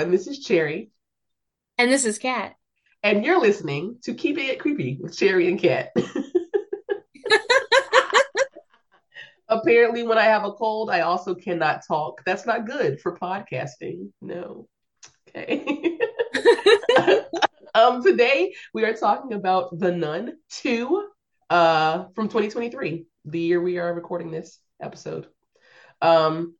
everyone. This is Cherry. And this is Kat. And you're listening to Keep It Creepy with Cherry and Kat. Apparently, when I have a cold, I also cannot talk. That's not good for podcasting. No. Okay. um, today we are talking about The Nun 2 uh, from 2023, the year we are recording this episode. Um,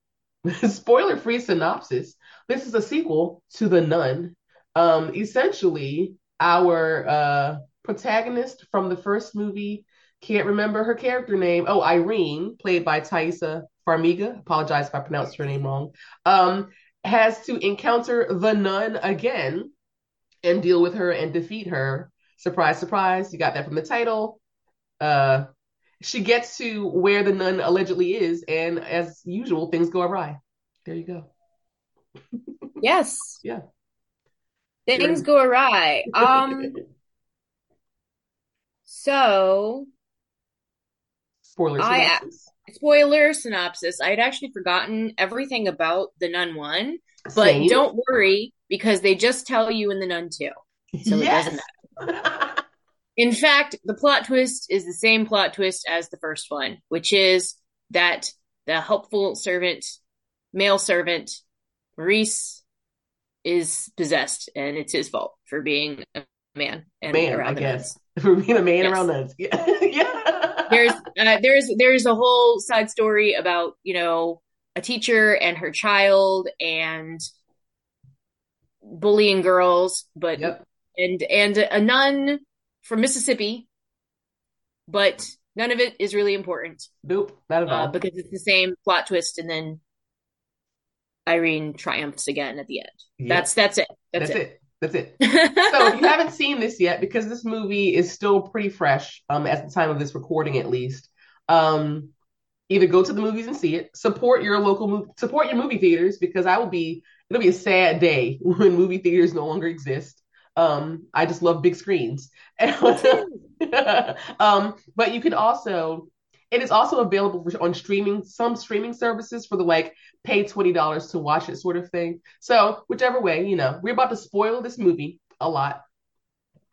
spoiler free synopsis this is a sequel to The Nun. Um, essentially, our uh, protagonist from the first movie can't remember her character name. Oh, Irene, played by Taissa Farmiga. Apologize if I pronounced her name wrong. Um, has to encounter the nun again and deal with her and defeat her. Surprise, surprise. You got that from the title. Uh, she gets to where the nun allegedly is, and as usual, things go awry. There you go. Yes. yeah. Things go awry. Um so spoiler synopsis. I, spoiler synopsis. I had actually forgotten everything about the Nun one, but Same. don't worry because they just tell you in the Nun two, so it doesn't matter. in fact, the plot twist is the same plot twist as the first one, which is that the helpful servant, male servant, Maurice, is possessed, and it's his fault for being a man and man, around I the guess. For being a man Yes. around nuns. Yeah. yeah. there's uh, there's there's a whole side story about you know a teacher and her child and bullying girls but Yep. and and a nun from mississippi but none of it is really important Nope, not at all. uh, because it's the same plot twist and then irene triumphs again at the end. Yep. that's that's it. That's, That's it, it. That's it. so if you haven't seen this yet because this movie is still pretty fresh um at the time of this recording at least. Um either go to the movies and see it. Support your local movie support your movie theaters because i will be it'll be a sad day when movie theaters no longer exist. Um i just love big screens. Um but you can also it is also available for, on streaming some streaming services for the like pay $20 to watch it sort of thing. So whichever way you know we're about to spoil this movie a lot.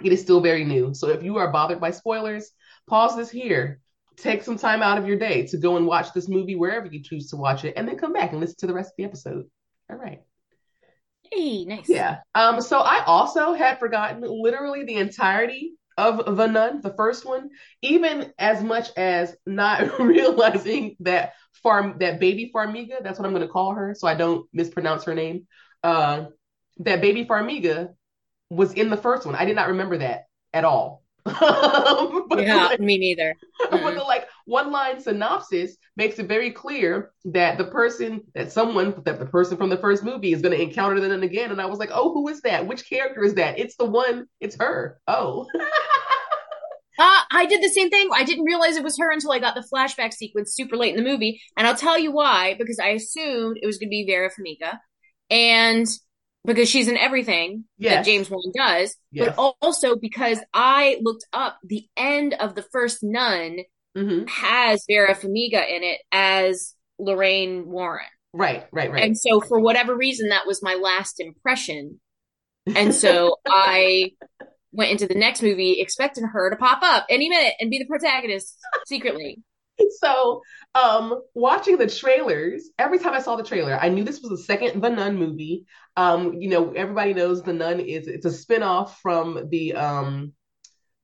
It is still very new. So if you are bothered by spoilers pause this here. Take some time out of your day to go and watch this movie wherever you choose to watch it and then come back and listen to the rest of the episode. All right. Hey nice. Yeah. Um. So I also had forgotten literally the entirety of the Nun, the first one, even as much as not realizing that farm that baby Farmiga. That's what I'm going to call her, so I don't mispronounce her name. Uh, that baby Farmiga was in the first one. I did not remember that at all. yeah me neither but the like one line synopsis makes it very clear that the person that someone that the person from the first movie is going to encounter them again and i was like oh who is that which character is that it's the one it's her oh Uh, I did the same thing. I didn't realize it was her until I got the flashback sequence super late in the movie. And I'll tell you why, because I assumed it was going to be Vera Farmiga. And because she's in everything Yes. that James Wan does, Yes. but also because I looked up the end of the first Nun hmm has Vera Farmiga in it as Lorraine Warren. right right right And so for whatever reason, that was my last impression. And so I went into the next movie expecting her to pop up any minute and be the protagonist secretly. so um watching the trailers every time i saw the trailer i knew this was the second the nun movie um you know everybody knows the nun is it's a spin-off from the um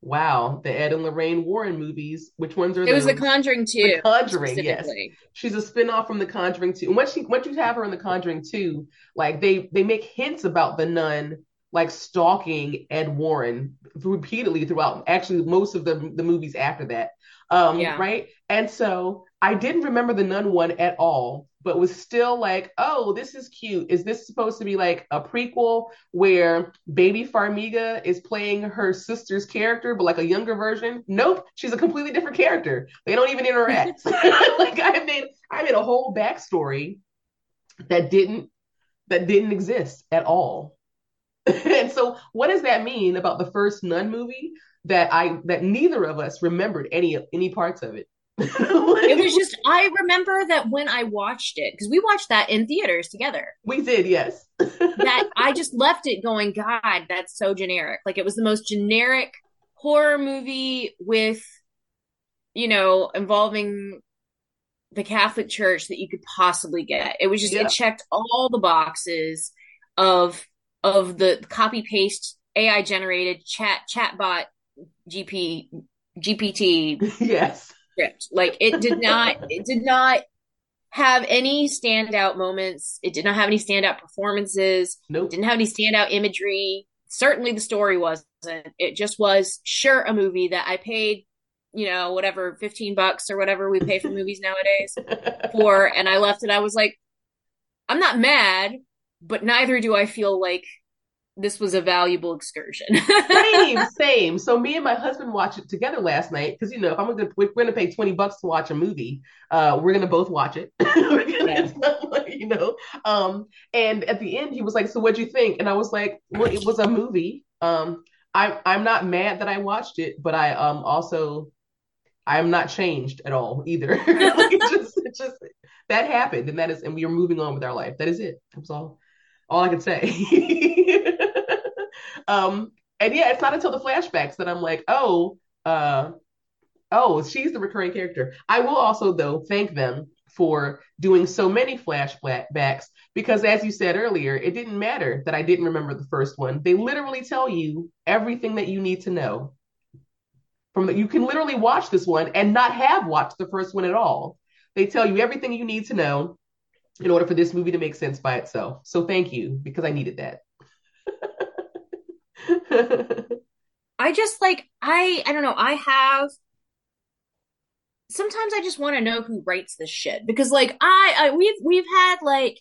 wow the ed and lorraine warren movies which ones are It was The? Conjuring 2. The Conjuring, yes. she's a spin-off from the conjuring 2 and once she once you have her in the conjuring 2 like they they make hints about the nun like stalking ed warren repeatedly throughout actually most of the the movies after that um Yeah. right and so i didn't remember the nun one at all but was still like oh this is cute. Is this supposed to be like a prequel where baby farmiga is playing her sister's character but like a younger version? Nope. She's a completely different character. They don't even interact. Like i made i made a whole backstory that didn't that didn't exist at all. And so what does that mean about the first nun movie that i that neither of us remembered any any parts of it it was just I remember that when I watched it because we watched that in theaters together. We did, yes. that I just left it going, God, that's so generic. Like it was the most generic horror movie with, you know, involving the Catholic Church that you could possibly get. It was just yeah. it checked all the boxes of of the copy paste AI generated chat chatbot GP GPT yes script. Like it did not it did not have any standout moments. It did not have any standout performances. Nope. Didn't have any standout imagery. Certainly the story wasn't. It just was sure a movie that I paid, you know, whatever, 15 bucks or whatever we pay for movies nowadays for. And I left it. I was like, I'm not mad, but neither do I feel like this was a valuable excursion. same, same. So me and my husband watched it together last night because you know if I'm gonna we're gonna pay twenty bucks to watch a movie, uh, we're gonna both watch it. yeah. like, you know, um, and at the end he was like, "So what'd you think?" And I was like, "Well, it was a movie. Um, I'm I'm not mad that I watched it, but I um also I'm not changed at all either. like it just, it just that happened, and that is, and we are moving on with our life. That is it. That's all all I can say. Um, and yeah, it's not until the flashbacks that I'm like, oh, uh, oh, she's the recurring character. I will also though thank them for doing so many flashbacks because as you said earlier, it didn't matter that I didn't remember the first one. They literally tell you everything that you need to know. From the, you can literally watch this one and not have watched the first one at all. They tell you everything you need to know in order for this movie to make sense by itself. So thank you because I needed that. I just like I I don't know, I have sometimes I just want to know who writes this shit because like I, I we've we've had like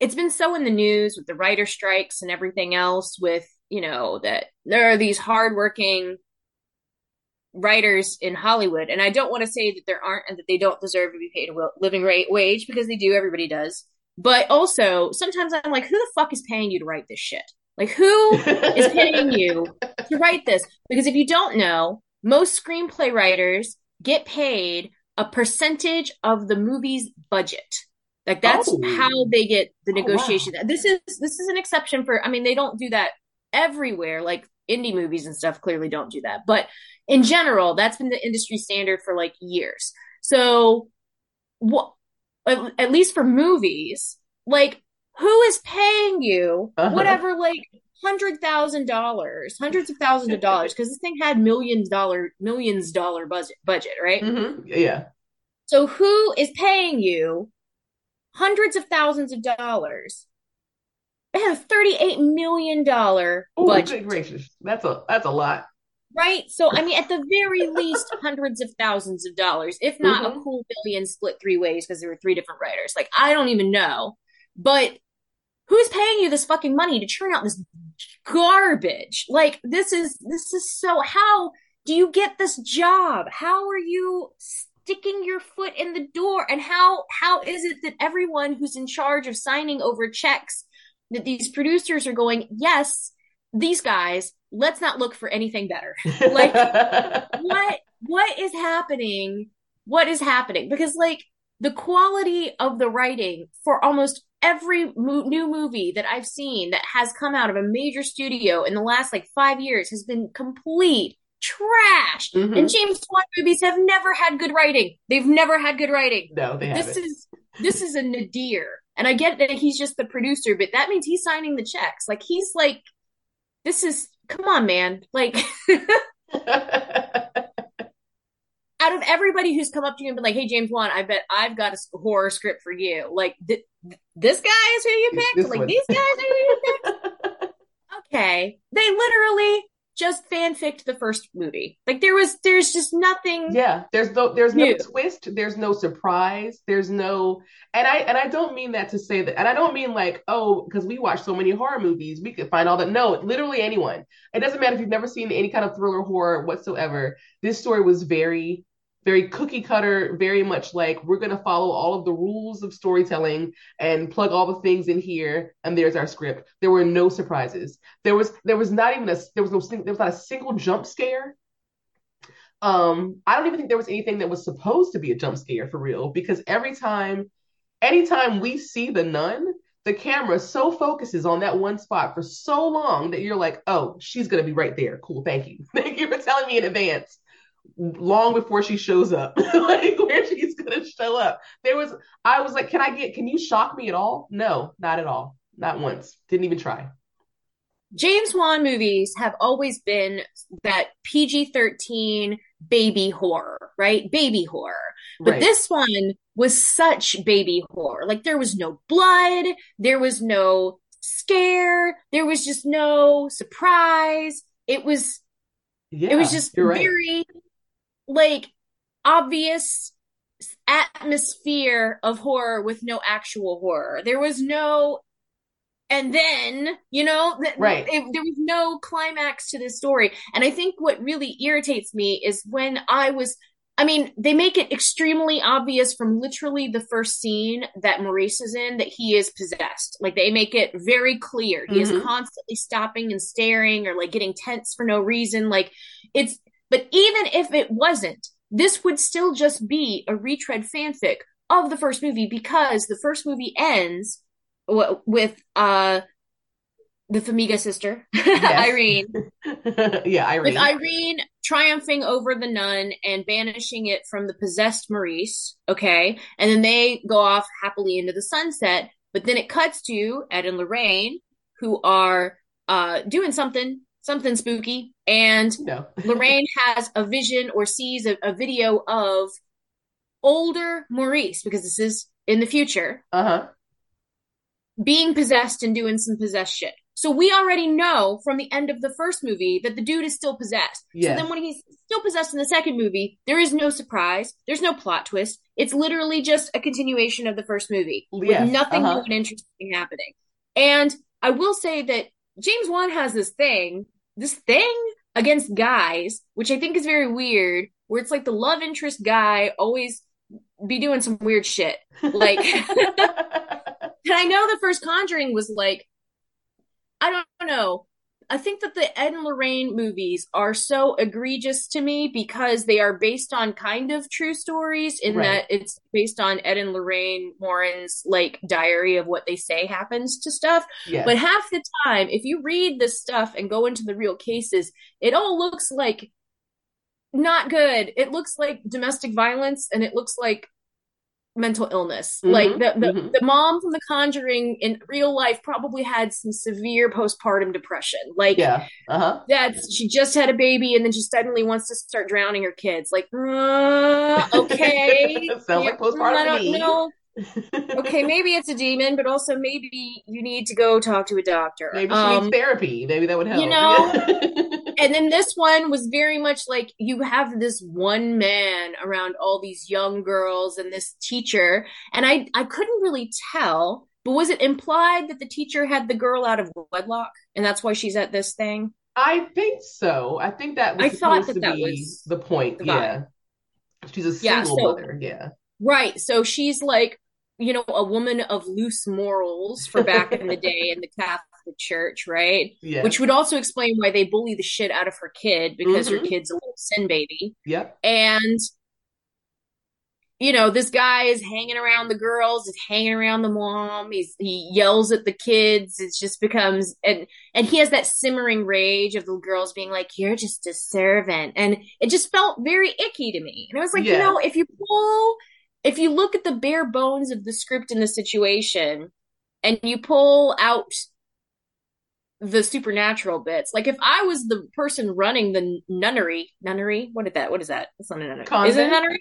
it's been so in the news with the writer strikes and everything else with you know that there are these hardworking writers in Hollywood, and I don't want to say that there aren't and that they don't deserve to be paid a living rate wage because they do. Everybody does. But also, sometimes I'm like, who the fuck is paying you to write this shit? Like, who is paying you to write this? Because if you don't know, most screenplay writers get paid a percentage of the movie's budget. Like that's oh. how they get the negotiation. Oh, wow. This is this is an exception for. I mean, they don't do that everywhere. Like indie movies and stuff clearly don't do that. But in general, that's been the industry standard for like years. So what at, at least for movies, like who is paying you uh-huh. whatever like hundred thousand dollars, hundreds of thousands of dollars, because this thing had millions dollar millions dollar budget budget, right? Mm-hmm. Yeah. So who is paying you hundreds of thousands of dollars they have a thirty-eight million dollar budget. gracious, that's a that's a lot, right? So I mean, at the very least, hundreds of thousands of dollars, if not mm-hmm. a cool billion split three ways because there were three different writers. Like I don't even know, but who's paying you this fucking money to churn out this garbage? Like this is this is so. How do you get this job? How are you? sticking your foot in the door and how how is it that everyone who's in charge of signing over checks that these producers are going, yes, these guys, let's not look for anything better. like what what is happening? What is happening? Because like the quality of the writing for almost every mo- new movie that I've seen that has come out of a major studio in the last like 5 years has been complete trash. Mm-hmm. And James Wan movies have never had good writing. They've never had good writing. No, they haven't. This is this is a nadir. And I get that he's just the producer, but that means he's signing the checks. Like he's like, this is come on, man. Like out of everybody who's come up to you and been like, "Hey, James Wan, I bet I've got a horror script for you." Like th- this guy is who you picked. Like one. these guys are who you picked. okay, they literally just fanficked the first movie. Like there was there's just nothing Yeah, there's no there's new. no twist, there's no surprise, there's no and I and I don't mean that to say that and I don't mean like, oh, because we watch so many horror movies, we could find all that. No, literally anyone. It doesn't matter if you've never seen any kind of thriller horror whatsoever. This story was very very cookie cutter, very much like we're going to follow all of the rules of storytelling and plug all the things in here, and there's our script. There were no surprises. There was there was not even a there was no there was not a single jump scare. um, I don't even think there was anything that was supposed to be a jump scare for real because every time, anytime we see the nun, the camera so focuses on that one spot for so long that you're like, oh, she's gonna be right there. Cool, thank you. Thank you for telling me in advance, long before she shows up, like where she's gonna show up. There was, I was like, can I get, can you shock me at all? No, not at all, not once. Didn't even try. James Wan movies have always been that PG 13 baby horror, right? Baby horror. But Right. this one was such baby horror. Like there was no blood, there was no scare, there was just no surprise. It was Yeah, it was just right. very like obvious atmosphere of horror with no actual horror. There was no and then, you know, th- Right. it, there was no climax to this story. And I think what really irritates me is when I was I mean, they make it extremely obvious from literally the first scene that Maurice is in that he is possessed. Like they make it very clear. He Mhm. is constantly stopping and staring or like getting tense for no reason. Like it's but even if it wasn't, this would still just be a retread fanfic of the first movie because the first movie ends w- with uh the Famiga sister, Yes. Irene, yeah, Irene. with Irene triumphing over the nun and banishing it from the possessed Maurice. Okay. And then they go off happily into the sunset. But then it cuts to Ed and Lorraine, who are uh, doing something, something spooky. And no. Lorraine has a vision or sees a, a video of older Maurice, because this is in the future, Uh-huh. being possessed and doing some possessed shit. So we already know from the end of the first movie that the dude is still possessed. Yes. So then when he's still possessed in the second movie, there is no surprise. There's no plot twist. It's literally just a continuation of the first movie with nothing uh-huh. new and interesting happening. And I will say that James Wan has this thing, this thing against guys, which I think is very weird, where it's like the love interest guy always be doing some weird shit. Like and I know the first Conjuring was like, I don't know. I think that the Ed and Lorraine movies are so egregious to me because they are based on kind of true stories in Right. that it's based on Ed and Lorraine Warren's like diary of what they say happens to stuff. yes. But half the time, if you read this stuff and go into the real cases, it all looks like not good. It looks like domestic violence and it looks like mental illness. Mhm, Like the, the, mhm. the mom from The Conjuring in real life probably had some severe postpartum depression. Like yeah. Uh-huh. that's she just had a baby and then she suddenly wants to start drowning her kids. Like, uh, okay. Sounds like postpartum I don't know. Okay, maybe it's a demon, but also maybe you need to go talk to a doctor. Maybe she Um, needs therapy. Maybe that would help. you know? and then this one was very much like you have this one man around all these young girls and this teacher and i i couldn't really tell but was it implied that the teacher had the girl out of wedlock and that's why she's at this thing I think so. I think that was I thought that that was the point. the yeah. She's a Yeah, single so- mother. Yeah. right so she's like you know a woman of loose morals for back in the day in the catholic church right Yeah. which would also explain why they bully the shit out of her kid because her Mhm. kid's a little sin baby Yep. and you know this guy is hanging around the girls is hanging around the mom he's he yells at the kids it just becomes and and he has that simmering rage of the girls being like you're just a servant and it just felt very icky to me and i was like you know if you pull if you look at the bare bones of the script in the situation and you pull out the supernatural bits. Like if I was the person running the nunnery, nunnery, what is that? What is that? It's not a nunnery. Is it a Convent? nunnery?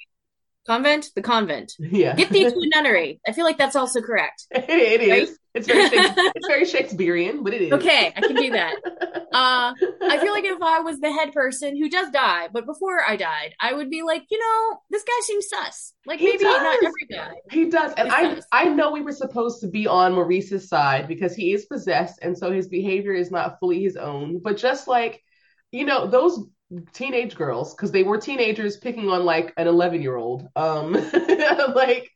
Convent? The convent. Yeah. Get thee to a nunnery. I feel like that's also correct. it, it Right? is. It's very it's very Shakespearean, but it is. Okay, I can do that. Uh, I feel like if I was the head person who does die, but before I died, I would be like, you know, this guy seems sus. Like He maybe not every guy. He does. And I does. I know we were supposed to be on Maurice's side because he is possessed and so his behavior is not fully his own. But just like, you know, those teenage girls, because they were teenagers picking on like an 11 year old, um, like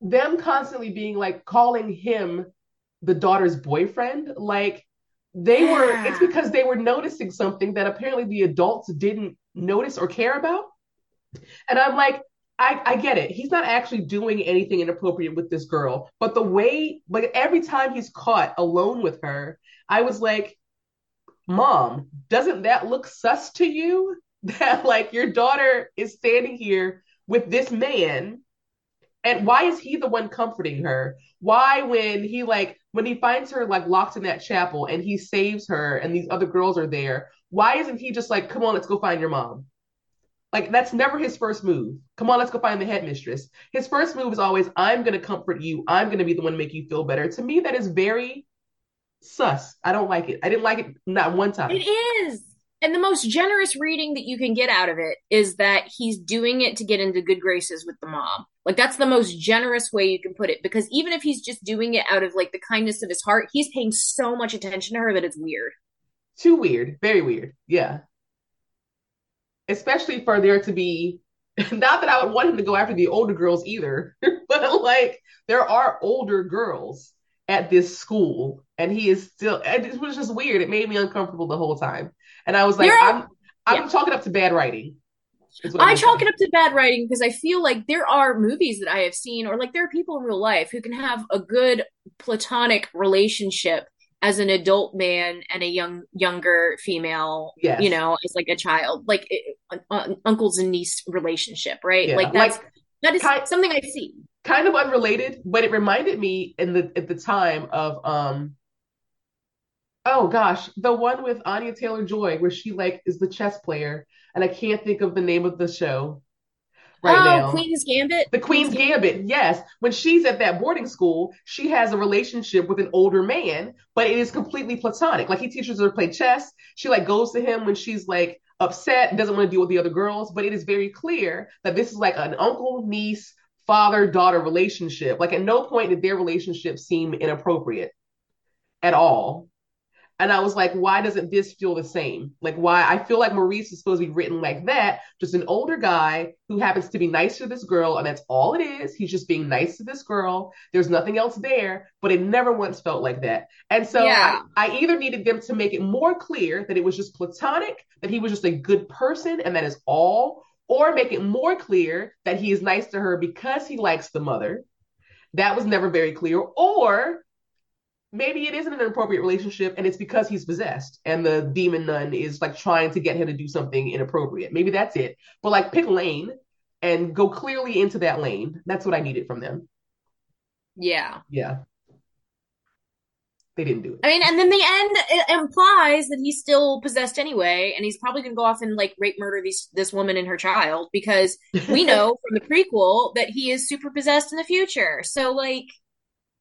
them constantly being like calling him the daughter's boyfriend, like they were, it's because they were noticing something that apparently the adults didn't notice or care about. And I'm like, I, I get it. He's not actually doing anything inappropriate with this girl, but the way, like every time he's caught alone with her, I was like, Mom, doesn't that look sus to you? That like your daughter is standing here with this man and why is he the one comforting her? Why, when he like when he finds her like locked in that chapel and he saves her and these other girls are there, why isn't he just like, come on, let's go find your mom? Like that's never his first move. Come on, let's go find the headmistress. His first move is always, I'm gonna comfort you. I'm gonna be the one to make you feel better. To me, that is very sus. I don't like it. I didn't like it not one time. It is. And the most generous reading that you can get out of it is that he's doing it to get into good graces with the mom. Like that's the most generous way you can put it because even if he's just doing it out of like the kindness of his heart, he's paying so much attention to her that it's weird. Too weird. Very weird. Yeah. Especially for there to be not that I would want him to go after the older girls either, but like there are older girls at this school and he is still it was just weird. It made me uncomfortable the whole time. And I was like, I'm I'm yeah. chalking up to bad writing. I chalk it up to bad writing because I feel like there are movies that I have seen, or like there are people in real life who can have a good platonic relationship as an adult man and a young younger female, yes. you know, as like a child, like uh, uncles and niece relationship, right? Yeah. Like that's like, that is kind, something I see. Kind of unrelated, but it reminded me in the at the time of um Oh gosh, the one with Anya Taylor Joy, where she like is the chess player, and I can't think of the name of the show right oh, now. Queen's Gambit. The Queen's, Queen's Gambit. Gambit. Yes, when she's at that boarding school, she has a relationship with an older man, but it is completely platonic. Like he teaches her to play chess. She like goes to him when she's like upset, doesn't want to deal with the other girls, but it is very clear that this is like an uncle niece father daughter relationship. Like at no point did their relationship seem inappropriate at all. And I was like, why doesn't this feel the same? Like, why? I feel like Maurice is supposed to be written like that, just an older guy who happens to be nice to this girl, and that's all it is. He's just being nice to this girl. There's nothing else there, but it never once felt like that. And so yeah. I, I either needed them to make it more clear that it was just platonic, that he was just a good person, and that is all, or make it more clear that he is nice to her because he likes the mother. That was never very clear. Or maybe it isn't an appropriate relationship and it's because he's possessed and the demon nun is like trying to get him to do something inappropriate. Maybe that's it. But like pick a lane and go clearly into that lane. That's what I needed from them. Yeah. Yeah. They didn't do it. I mean, and then the end implies that he's still possessed anyway, and he's probably gonna go off and like rape murder these this woman and her child because we know from the prequel that he is super possessed in the future. So like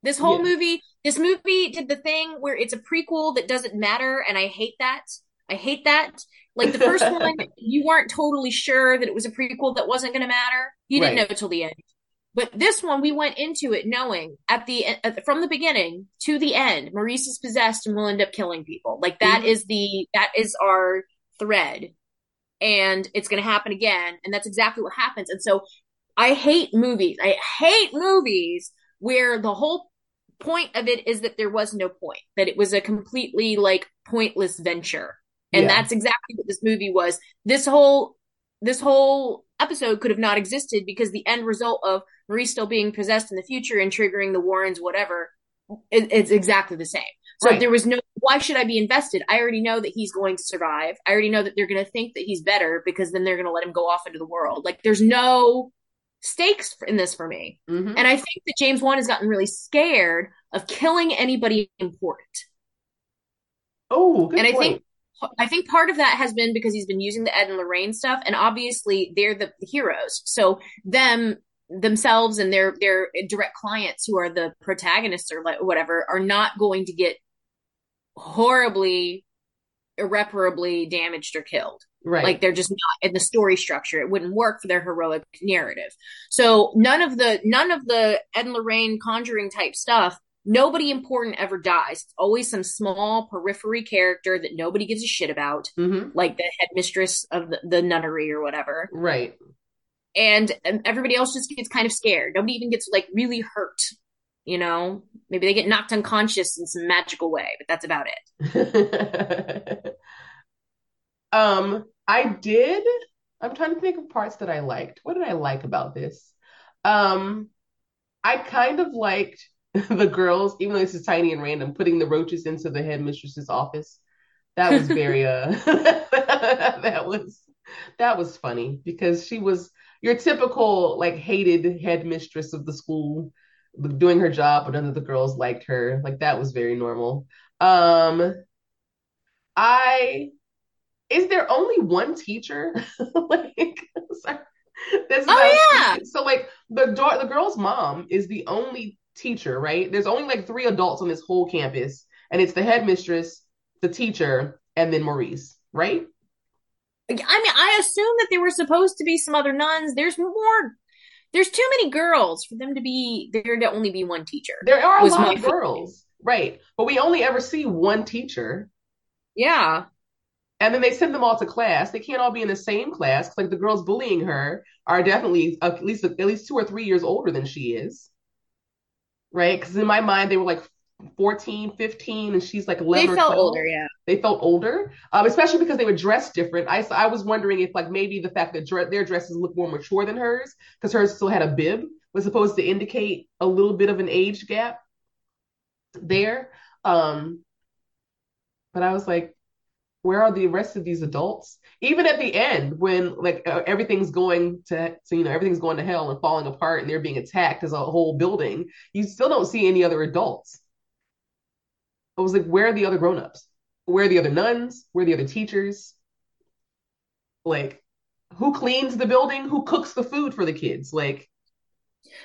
this whole yeah. movie, this movie did the thing where it's a prequel that doesn't matter, and I hate that. I hate that. Like the first one, you weren't totally sure that it was a prequel that wasn't going to matter. You didn't right. know till the end. But this one, we went into it knowing at the, at the, from the beginning to the end, Maurice is possessed and will end up killing people. Like that mm-hmm. is the that is our thread, and it's going to happen again, and that's exactly what happens. And so, I hate movies. I hate movies where the whole point of it is that there was no point, that it was a completely like pointless venture. And yeah. that's exactly what this movie was. This whole this whole episode could have not existed because the end result of Marie still being possessed in the future and triggering the Warrens, whatever, it, it's exactly the same. So right. there was no, why should I be invested? I already know that he's going to survive. I already know that they're going to think that he's better because then they're going to let him go off into the world. Like there's no stakes in this for me. Mm-hmm. And I think that James Wan has gotten really scared of killing anybody important. Oh, and I think I think part of that has been because he's been using the Ed and Lorraine stuff, and obviously they're the, the heroes. So them themselves and their their direct clients who are the protagonists or whatever are not going to get horribly irreparably damaged or killed Right. Like they're just not in the story structure. It wouldn't work for their heroic narrative. So none of the none of the Ed and Lorraine conjuring type stuff, nobody important ever dies. It's always some small periphery character that nobody gives a shit about, mm-hmm. like the headmistress of the, the nunnery or whatever. Right. And, and everybody else just gets kind of scared. Nobody even gets like really hurt. You know, maybe they get knocked unconscious in some magical way, but that's about it. um, I did I'm trying to think of parts that I liked. What did I like about this? Um, I kind of liked the girls, even though this is tiny and random, putting the roaches into the headmistress's office. That was very uh that was that was funny because she was your typical like hated headmistress of the school doing her job, but none of the girls liked her. Like that was very normal. Um I is there only one teacher? like sorry. This oh yeah. So like the the girl's mom is the only teacher, right? There's only like three adults on this whole campus, and it's the headmistress, the teacher, and then Maurice, right? I mean, I assume that there were supposed to be some other nuns. There's more. There's too many girls for them to be there to only be one teacher. There are a lot of girls, right? But we only ever see one teacher. Yeah. And then they send them all to class. They can't all be in the same class. Like the girls bullying her are definitely at least at least two or three years older than she is. Right? Because in my mind, they were like 14, 15, and she's like 11 They felt 12. older, yeah. They felt older, um, especially because they were dressed different. I, I was wondering if like maybe the fact that dre- their dresses look more mature than hers, because hers still had a bib, was supposed to indicate a little bit of an age gap there. Um, but I was like, where are the rest of these adults? Even at the end, when like everything's going to, to, you know, everything's going to hell and falling apart, and they're being attacked as a whole building, you still don't see any other adults. I was like, where are the other grown-ups? Where are the other nuns? Where are the other teachers? Like, who cleans the building? Who cooks the food for the kids? Like,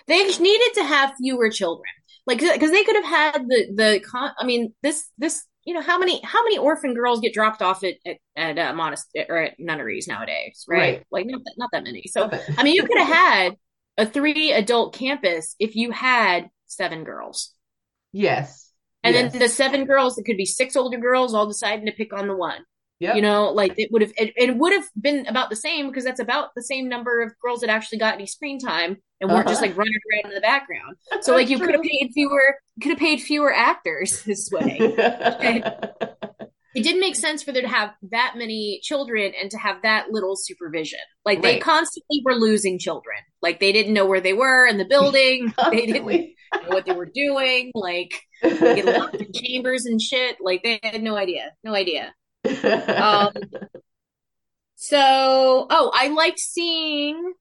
they needed to have fewer children, like because they could have had the the. Con- I mean, this this you know how many how many orphan girls get dropped off at at, at uh, monastery or at nunneries nowadays, right? right. Like not that, not that many. So I mean, you could have had a three adult campus if you had seven girls. Yes. And yes. then the seven girls, it could be six older girls all deciding to pick on the one. Yeah. You know, like it would have, it, it, would have been about the same because that's about the same number of girls that actually got any screen time and weren't uh-huh. just like running around in the background. So like you could have paid fewer, could have paid fewer actors this way. it didn't make sense for there to have that many children and to have that little supervision. Like they constantly were losing children. Like they didn't know where they were in the building. they didn't know what they were doing. Like get locked in chambers and shit. Like they had no idea. No idea um, so, oh, I liked seeing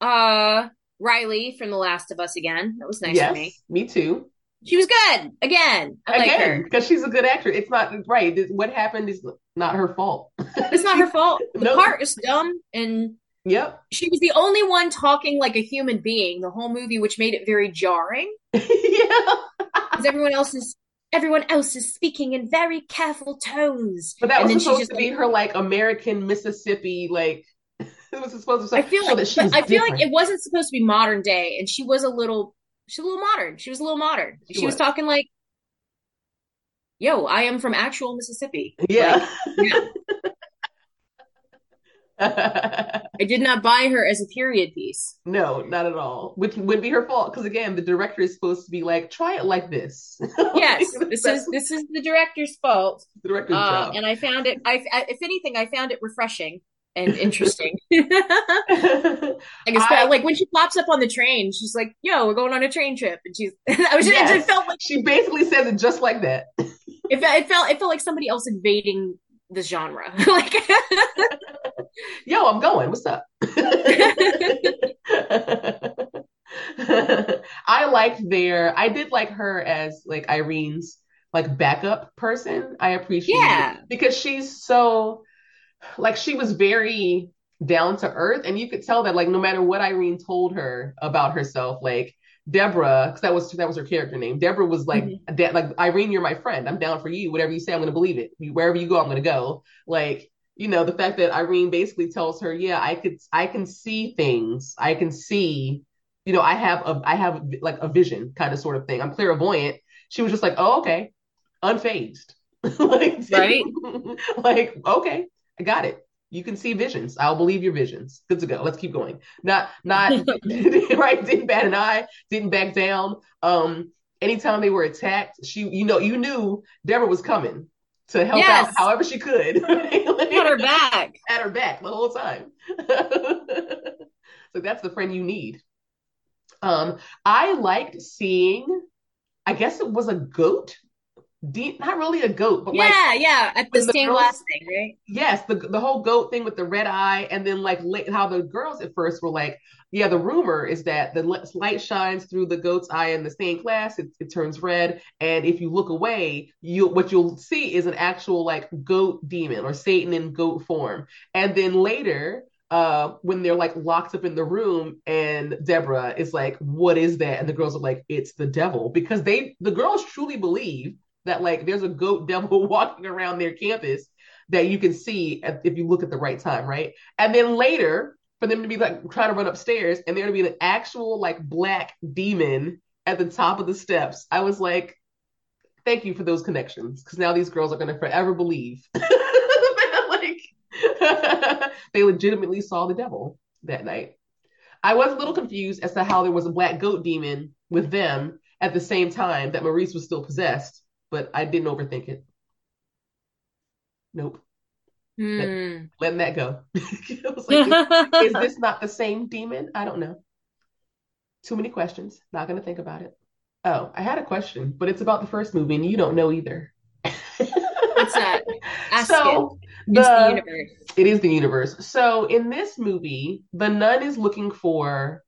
uh Riley from The Last of Us again. That was nice yes, for me. Me too. She was good again. I again, like because she's a good actor. It's not right. What happened is not her fault. it's not her fault. The no. part is dumb, and yep, she was the only one talking like a human being the whole movie, which made it very jarring. yeah, because everyone else is everyone else is speaking in very careful tones. But that and was supposed to be her like American Mississippi, like it was supposed to. I feel like I feel different. like it wasn't supposed to be modern day, and she was a little, she's a little modern. She was a little modern. She, she was. was. talking like, "Yo, I am from actual Mississippi." Yeah. Like, yeah. I did not buy her as a period piece. No, not at all. Which would be her fault because again, the director is supposed to be like, try it like this. yes, this is this is the director's fault. The director's uh, job. And I found it. I, if anything, I found it refreshing and interesting. I guess, I, like when she pops up on the train, she's like, "Yo, we're going on a train trip," and she's. I was yes, it felt like she basically said it just like that. it, it felt it felt like somebody else invading the genre. like, yo, I'm going. What's up? I liked their. I did like her as like Irene's like backup person. I appreciate yeah. it because she's so like she was very down to earth, and you could tell that like no matter what Irene told her about herself, like Deborah, because that was that was her character name. Deborah was like, mm-hmm. like Irene, you're my friend. I'm down for you. Whatever you say, I'm going to believe it. Wherever you go, I'm going to go. Like, you know, the fact that Irene basically tells her, yeah, I could, I can see things. I can see, you know, I have a, I have like a vision kind of sort of thing. I'm clairvoyant. She was just like, oh, okay, unfazed. like, right? like, okay, I got it you can see visions. I'll believe your visions. Good to go. Let's keep going. Not not right. Didn't bat an eye. Didn't back down. Um, anytime they were attacked, she you know you knew Deborah was coming. to help Yes. out however she could. Got her back. at her back the whole time. so that's the friend you need. Um, I liked seeing, I guess it was a goat. De- not really a goat, but like Yeah, yeah. At the stained glass thing, right? yes, the the whole goat thing with the red eye, and then like how the girls at first were like, yeah, the rumor is that the light shines through the goat's eye in the stained glass, it, it turns red, and if you look away, you what you'll see is an actual like goat demon or Satan in goat form, and then later. Uh, when they're like locked up in the room, and Deborah is like, "What is that?" and the girls are like, "It's the devil," because they, the girls, truly believe that like there's a goat devil walking around their campus that you can see if you look at the right time, right? And then later, for them to be like trying to run upstairs and there to be an actual like black demon at the top of the steps, I was like, thank you for those connections because now these girls are going to forever believe like they legitimately saw the devil that night. I was a little confused as to how there was a black goat demon with them at the same time that Maurice was still possessed, but I didn't overthink it. Nope, Hmm. letting that go. Like, is this not the same demon? I don't know. Too many questions. Not going to think about it. Oh, I had a question, but it's about the first movie, and you don't know either. What's that? Ask so it. It's the the universe. it is the universe. So in this movie, the nun is looking for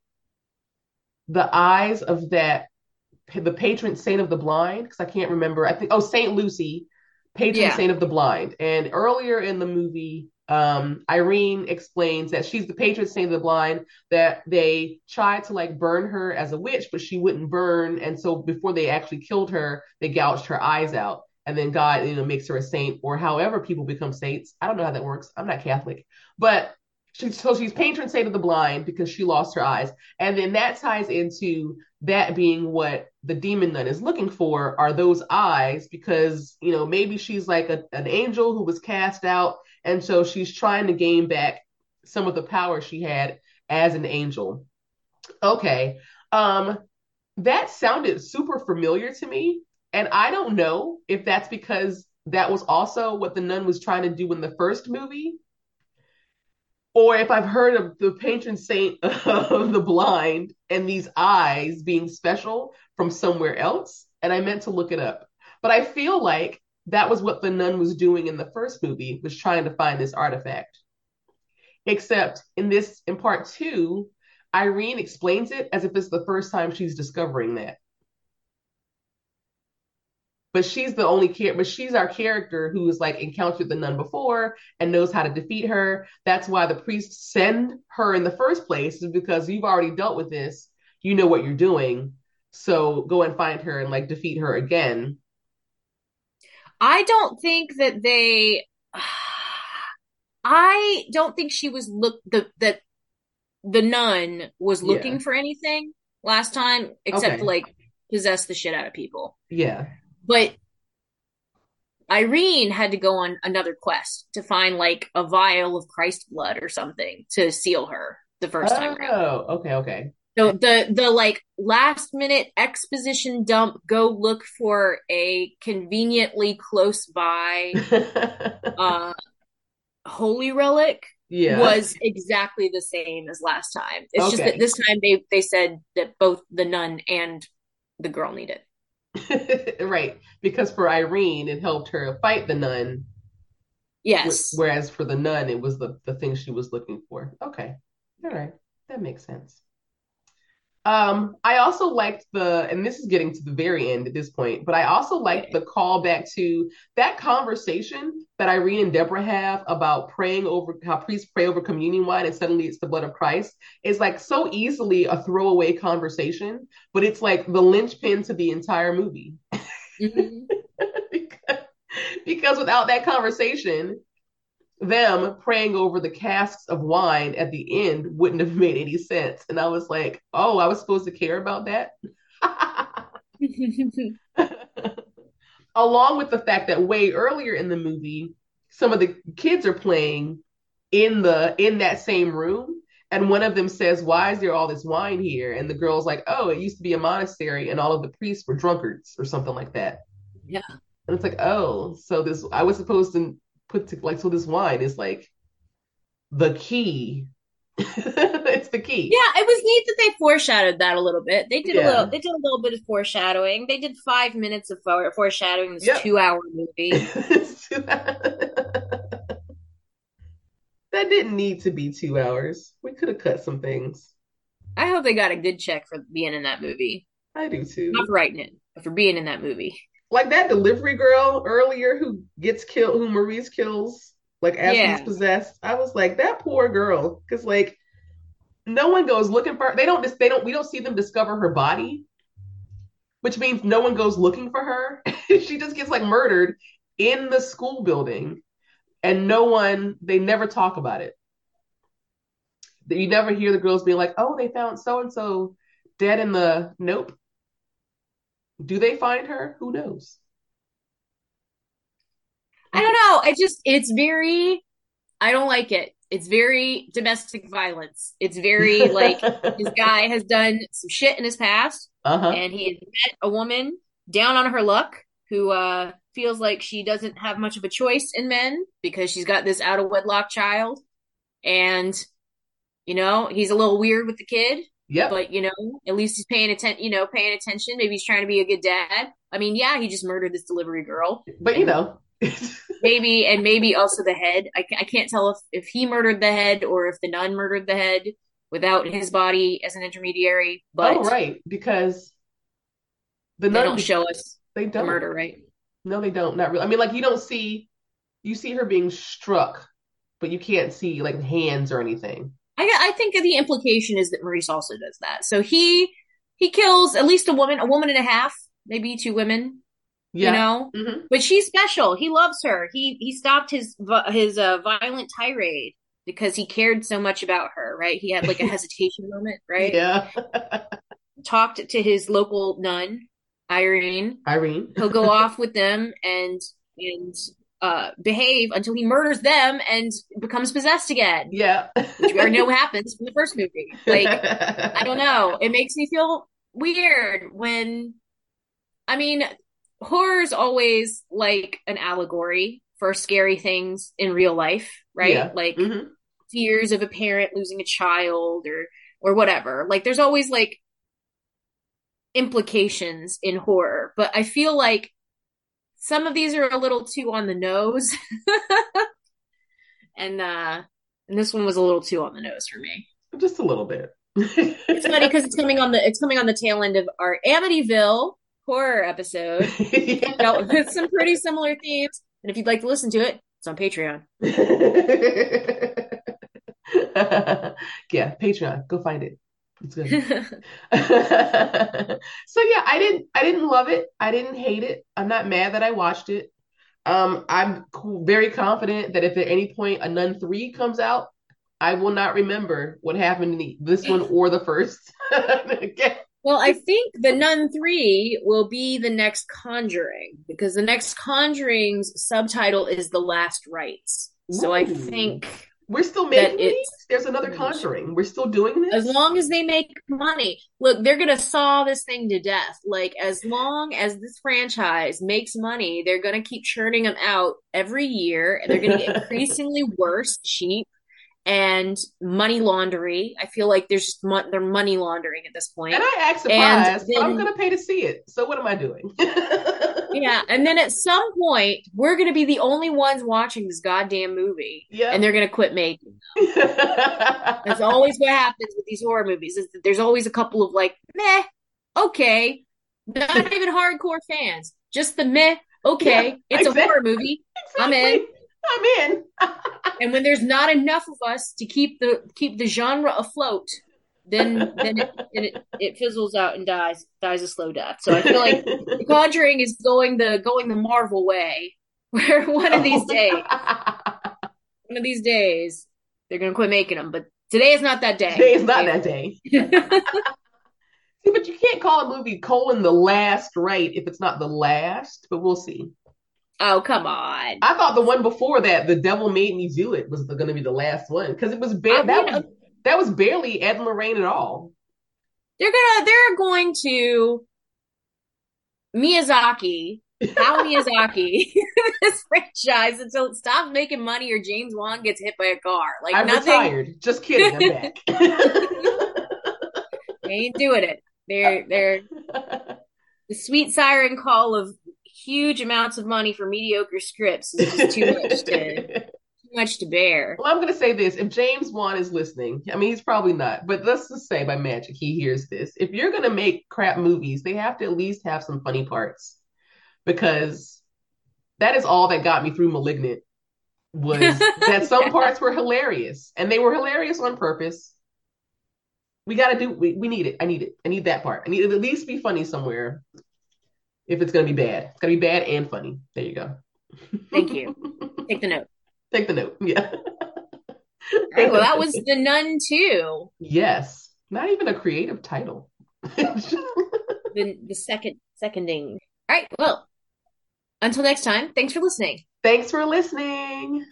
the eyes of that the patron saint of the blind because I can't remember. I think oh Saint Lucy, patron Yeah. saint of the blind. And earlier in the movie, um, Irene explains that she's the patron saint of the blind. That they tried to like burn her as a witch, but she wouldn't burn. And so before they actually killed her, they gouged her eyes out. And then God, you know, makes her a saint, or however people become saints. I don't know how that works. I'm not Catholic, but she, so she's patron saint of the blind because she lost her eyes, and then that ties into that being what the demon nun is looking for are those eyes because you know maybe she's like a, an angel who was cast out. And so she's trying to gain back some of the power she had as an angel. Okay. Um that sounded super familiar to me. And i don't know if that's because that was also what the nun was trying to do in the first movie or if I've heard of the patron saint of the blind and these eyes being special from somewhere else, and I meant to look it up. But I feel like that was what the nun was doing in the first movie, was trying to find this artifact. Except in this, in part two, Irene explains it as if it's the first time she's discovering that. But she's the only care, but she's our character who has like encountered the nun before and knows how to defeat her. That's why the priests send her in the first place, is because you've already dealt with this. You know what you're doing. So go and find her and like defeat her again. I don't think that they. I don't think she was look the that the nun was Yeah. looking for anything last time except Okay. like possess the shit out of people. Yeah. But Irene had to go on another quest to find like a vial of Christ blood or something to seal her the first time around. Oh, okay, okay. So the the like last minute exposition dump go look for a conveniently close by uh holy relic yeah. was exactly the same as last time. It's just that this time they they said that both the nun and the girl need it. right. Because for Irene, it helped her fight the nun. Yes. wh- Whereas for the nun, it was the, the thing she was looking for. Okay. All right. That makes sense. Um, I also liked the, and this is getting to the very end at this point, but I also liked the callback to that conversation that Irene and Deborah have about praying over how priests pray over communion wine and suddenly it's the blood of Christ. It's like so easily a throwaway conversation, but it's like the linchpin to the entire movie. Mhm. because, because without that conversation, them praying over the casks of wine at the end wouldn't have made any sense. And I was like, oh, I was supposed to care about that. Along with the fact that way earlier in the movie, some of the kids are playing in the in that same room. And one of them says, Why is there all this wine here? And the girl's like, Oh, it used to be a monastery and all of the priests were drunkards or something like that. Yeah. And it's like, oh, so this I was supposed to put to like so this wine is like the key. it's the key. Yeah, it was neat that they foreshadowed that a little bit. They did a little. They did a little bit of foreshadowing. They did five minutes of fore- foreshadowing in this Yep. two-hour movie. that didn't need to be two hours. We could have cut some things. I hope they got a good check for being in that movie. I do too. Not for writing it, but for being in that movie. Like that delivery girl earlier who gets killed, who Maurice kills, like after Yeah. he's possessed. I was like, that poor girl. Because like no one goes looking for they don't they don't we don't see them discover her body. Which means no one goes looking for her. she just gets like murdered in the school building. And no one they never talk about it. You never hear the girls being like, oh, they found so and so dead in the nope. Do they find her? Who knows? I don't know. I just it's very. I don't like it. It's very domestic violence. It's very like this guy has done some shit in his past, uh-huh. and he has met a woman down on her luck who uh feels like she doesn't have much of a choice in men because she's got this out of wedlock child, and you know he's a little weird with the kid. Yep. but you know, at least he's paying attention. You know, paying attention. Maybe he's trying to be a good dad. I mean, yeah, he just murdered this delivery girl. But you know, Maybe and maybe also the head. I, I can't tell if if he murdered the head or if the nun murdered the head without his body as an intermediary. But oh right, because the they nun don't show us they don't murder, right? No, they don't. Not really. I mean, like you don't see you see her being struck, but you can't see like hands or anything. I I think the implication is that Maurice also does that. So he he kills at least a woman, a woman and a half, maybe two women. Yeah. You know, hmm but she's special. He loves her. He he stopped his his uh, violent tirade because he cared so much about her. Right? He had like a hesitation moment. Right? Yeah. Talked to his local nun, Irene. Irene. He'll go off with them and and uh behave until he murders them and becomes possessed again, Yeah. which we already know happens from the first movie. Like I don't know. It makes me feel weird when, I mean, horror's always like an allegory for scary things in real life, right? Yeah. Like hmm fears of a parent losing a child or or whatever. Like there's always like implications in horror, but I feel like some of these are a little too on the nose. and uh and this one was a little too on the nose for me. Just a little bit. It's funny because it's coming on the it's coming on the tail end of our Amityville horror episode. You know, with some pretty similar themes. And if you'd like to listen to it, it's on Patreon. yeah, Patreon. Go find it. It's good. so yeah, I didn't I didn't love it. I didn't hate it. I'm not mad that I watched it. Um, I'm very confident that if at any point a Nun 3 comes out, I will not remember what happened in this one or the first. Okay. well, I think the Nun 3 will be the next Conjuring because the next Conjuring's subtitle is The Last Rites. So I think We're still making these? There's another Conjuring. We're still doing this? as long as they make money, look, they're gonna saw this thing to death. Like as long as this franchise makes money, they're gonna keep churning them out every year, and they're gonna get increasingly worse, cheap, and money laundering. I feel like there's just mon- they're money laundering at this point. And I act And surprised, but I'm gonna pay to see it. So what am I doing? Yeah, and then at some point, we're gonna be the only ones watching this goddamn movie, Yeah. and they're gonna quit making. Them. That's always what happens with these horror movies is that there's always a couple of like, meh, okay. Not even hardcore fans. Just the meh, okay. Yeah, it's a horror movie. I'm in. I'm in. And when there's not enough of us to keep the keep the genre afloat, then then it then it, it fizzles out and dies dies a slow death. So I feel like The Conjuring is going the going the Marvel way, where one of these days, one of these days, they're gonna quit making them. But today is not that day. Today is not that day. See, but you can't call a movie colon the last rite if it's not the last, but we'll see. Oh come on! I thought the one before that, The Devil Made Me Do It, was going to be the last one because it was ba- oh, mean, that was that was barely Ed and Lorraine at all. They're gonna they're going to Miyazaki How Miyazaki this franchise until it stops making money or James Wan gets hit by a car. Like I'm nothing. retired. Just kidding. I'm back. They ain't doing it. They're they're the sweet siren call of huge amounts of money for mediocre scripts is just too much to too much to bear. Well, I'm going to say this. If James Wan is listening, I mean, he's probably not, but let's just say by magic he hears this. If you're going to make crap movies, they have to at least have some funny parts because that is all that got me through Malignant was that some parts were hilarious and they were hilarious on purpose. We got to do, we, we need it. I need it. I need that part. I need it at least be funny somewhere if it's going to be bad. It's going to be bad and funny. There you go. Thank you. Take the note. Take the note. Yeah. Right, well, that was The Nun 2, Yes. Not even a creative title. the, the second seconding. All right, well, until next time, thanks for listening. Thanks for listening.